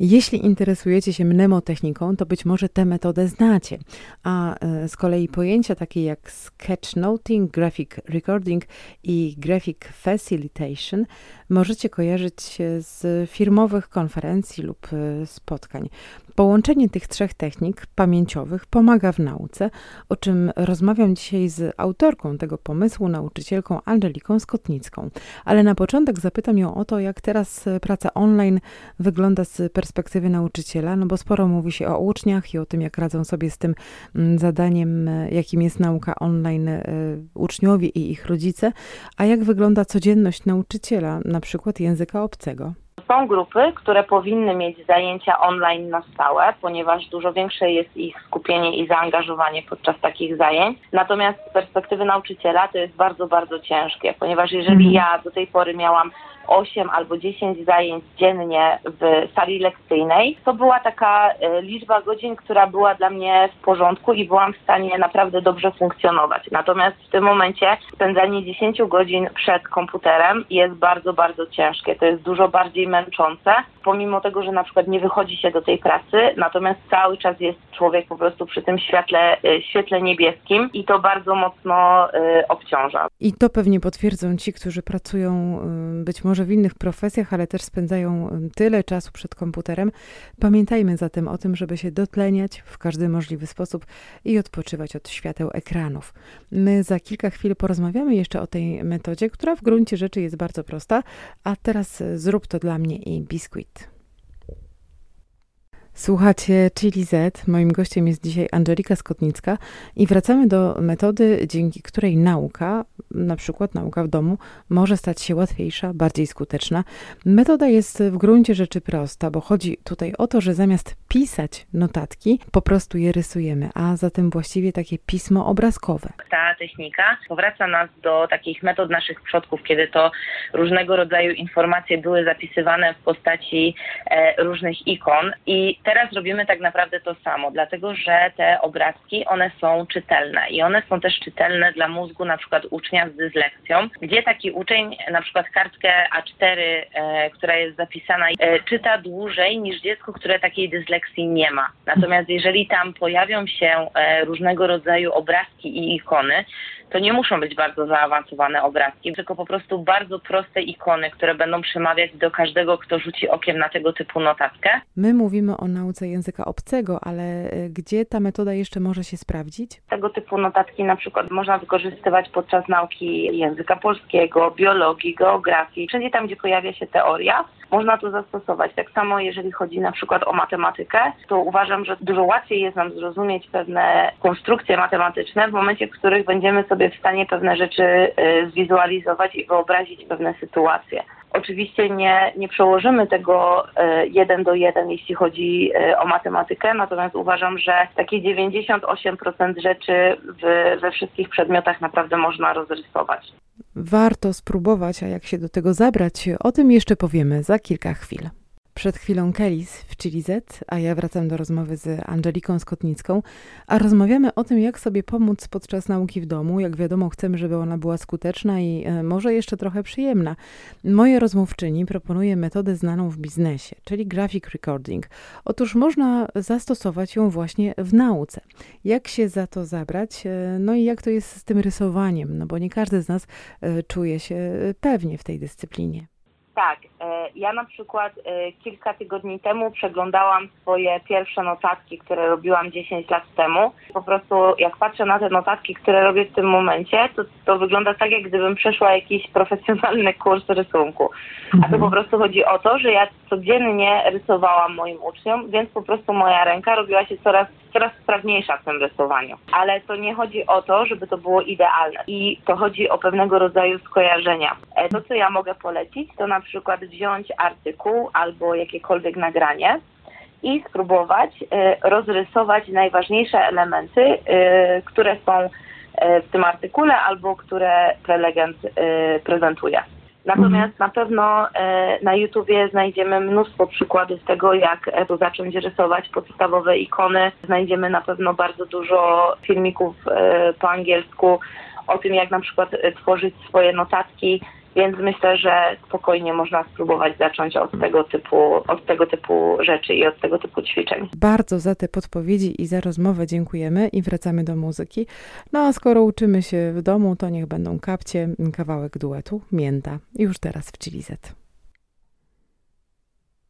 Jeśli interesujecie się mnemotechniką, to być może tę metodę znacie, a e, z kolei pojęcia takie jak sketchnoting, graphic recording i graphic facilitation możecie kojarzyć z firmowych konferencji lub e, spotkań. Połączenie tych trzech technik pamięciowych pomaga w nauce, o czym rozmawiam dzisiaj z autorką tego pomysłu, nauczycielką Angeliką Skotnicką. Ale na początek zapytam ją o to, jak teraz praca online wygląda z perspektywy nauczyciela, no bo sporo mówi się o uczniach i o tym, jak radzą sobie z tym mm, zadaniem, jakim jest nauka online e, uczniowie i ich rodzice, a jak wygląda codzienność nauczyciela, na przykład języka obcego. Są grupy, które powinny mieć zajęcia online na stałe, ponieważ dużo większe jest ich skupienie i zaangażowanie podczas takich zajęć. Natomiast z perspektywy nauczyciela to jest bardzo, bardzo ciężkie, ponieważ jeżeli mhm. ja do tej pory miałam 8 albo 10 zajęć dziennie w sali lekcyjnej, to była taka e, liczba godzin, która była dla mnie w porządku i byłam w stanie naprawdę dobrze funkcjonować. Natomiast w tym momencie spędzanie 10 godzin przed komputerem jest bardzo, bardzo ciężkie. To jest dużo bardziej męczące, pomimo tego, że na przykład nie wychodzi się do tej pracy, natomiast cały czas jest człowiek po prostu przy tym świetle, e, świetle niebieskim i to bardzo mocno y, obciąża. I to pewnie potwierdzą ci, którzy pracują być może w innych profesjach, ale też spędzają tyle czasu przed komputerem. Pamiętajmy zatem o tym, żeby się dotleniać w każdy możliwy sposób i odpoczywać od świateł ekranów. My za kilka chwil porozmawiamy jeszcze o tej metodzie, która w gruncie rzeczy jest bardzo prosta, a teraz zrób to dla mnie i biskuit. Słuchacie Chili Z. Moim gościem jest dzisiaj Angelika Skotnicka i wracamy do metody, dzięki której nauka, na przykład nauka w domu, może stać się łatwiejsza, bardziej skuteczna. Metoda jest w gruncie rzeczy prosta, bo chodzi tutaj o to, że zamiast pisać notatki, po prostu je rysujemy, a zatem właściwie takie pismo obrazkowe. Ta technika powraca nas do takich metod naszych przodków, kiedy to różnego rodzaju informacje były zapisywane w postaci e, różnych ikon i teraz robimy tak naprawdę to samo, dlatego że te obrazki, one są czytelne i one są też czytelne dla mózgu na przykład ucznia z dyslekcją, gdzie taki uczeń na przykład kartkę A4, e, która jest zapisana, e, czyta dłużej niż dziecko, które takiej dyslekcji nie ma. Natomiast jeżeli tam pojawią się e, różnego rodzaju obrazki i ikony, to nie muszą być bardzo zaawansowane obrazki, tylko po prostu bardzo proste ikony, które będą przemawiać do każdego, kto rzuci okiem na tego typu notatkę. My mówimy o nauce języka obcego, ale e, gdzie ta metoda jeszcze może się sprawdzić? Tego typu notatki na przykład można wykorzystywać podczas nauki języka polskiego, biologii, geografii, wszędzie tam, gdzie pojawia się teoria, można to zastosować. Tak samo jeżeli chodzi na przykład o matematykę, to uważam, że dużo łatwiej jest nam zrozumieć pewne konstrukcje matematyczne w momencie, w których będziemy sobie w stanie pewne rzeczy y, zwizualizować i wyobrazić pewne sytuacje. Oczywiście nie, nie przełożymy tego y, jeden do jeden, jeśli chodzi y, o matematykę, natomiast uważam, że takie 98% rzeczy w, we wszystkich przedmiotach naprawdę można rozrysować warto spróbować, a jak się do tego zabrać, o tym jeszcze powiemy za kilka chwil. Przed chwilą Kelis w Chili Z, a ja wracam do rozmowy z Angeliką Skotnicką, a rozmawiamy o tym, jak sobie pomóc podczas nauki w domu. Jak wiadomo, chcemy, żeby ona była skuteczna i e, może jeszcze trochę przyjemna. Moje rozmówczyni proponuje metodę znaną w biznesie, czyli graphic recording. Otóż można zastosować ją właśnie w nauce. Jak się za to zabrać? E, no i jak to jest z tym rysowaniem? No bo nie każdy z nas e, czuje się pewnie w tej dyscyplinie. Tak, ja na przykład e, kilka tygodni temu przeglądałam swoje pierwsze notatki, które robiłam 10 lat temu. Po prostu jak patrzę na te notatki, które robię w tym momencie, to, to wygląda tak, jak gdybym przeszła jakiś profesjonalny kurs rysunku. A to mhm. po prostu chodzi o to, że ja codziennie rysowałam moim uczniom, więc po prostu moja ręka robiła się coraz coraz sprawniejsza w tym rysowaniu. Ale to nie chodzi o to, żeby to było idealne. I to chodzi o pewnego rodzaju skojarzenia. E, to, co ja mogę polecić, to na przykład wziąć artykuł albo jakiekolwiek nagranie i spróbować e, rozrysować najważniejsze elementy, e, które są w tym artykule albo które prelegent prezentuje. Natomiast mhm. na pewno na YouTubie znajdziemy mnóstwo przykładów tego, jak zacząć rysować podstawowe ikony. Znajdziemy na pewno bardzo dużo filmików po angielsku o tym, jak na przykład tworzyć swoje notatki Więc myślę, że spokojnie można spróbować zacząć od tego typu, od tego typu rzeczy i od tego typu ćwiczeń. Bardzo za te podpowiedzi i za rozmowę dziękujemy i wracamy do muzyki. No a skoro uczymy się w domu, to niech będą kapcie, kawałek duetu, mięta. Już teraz w Chilizet.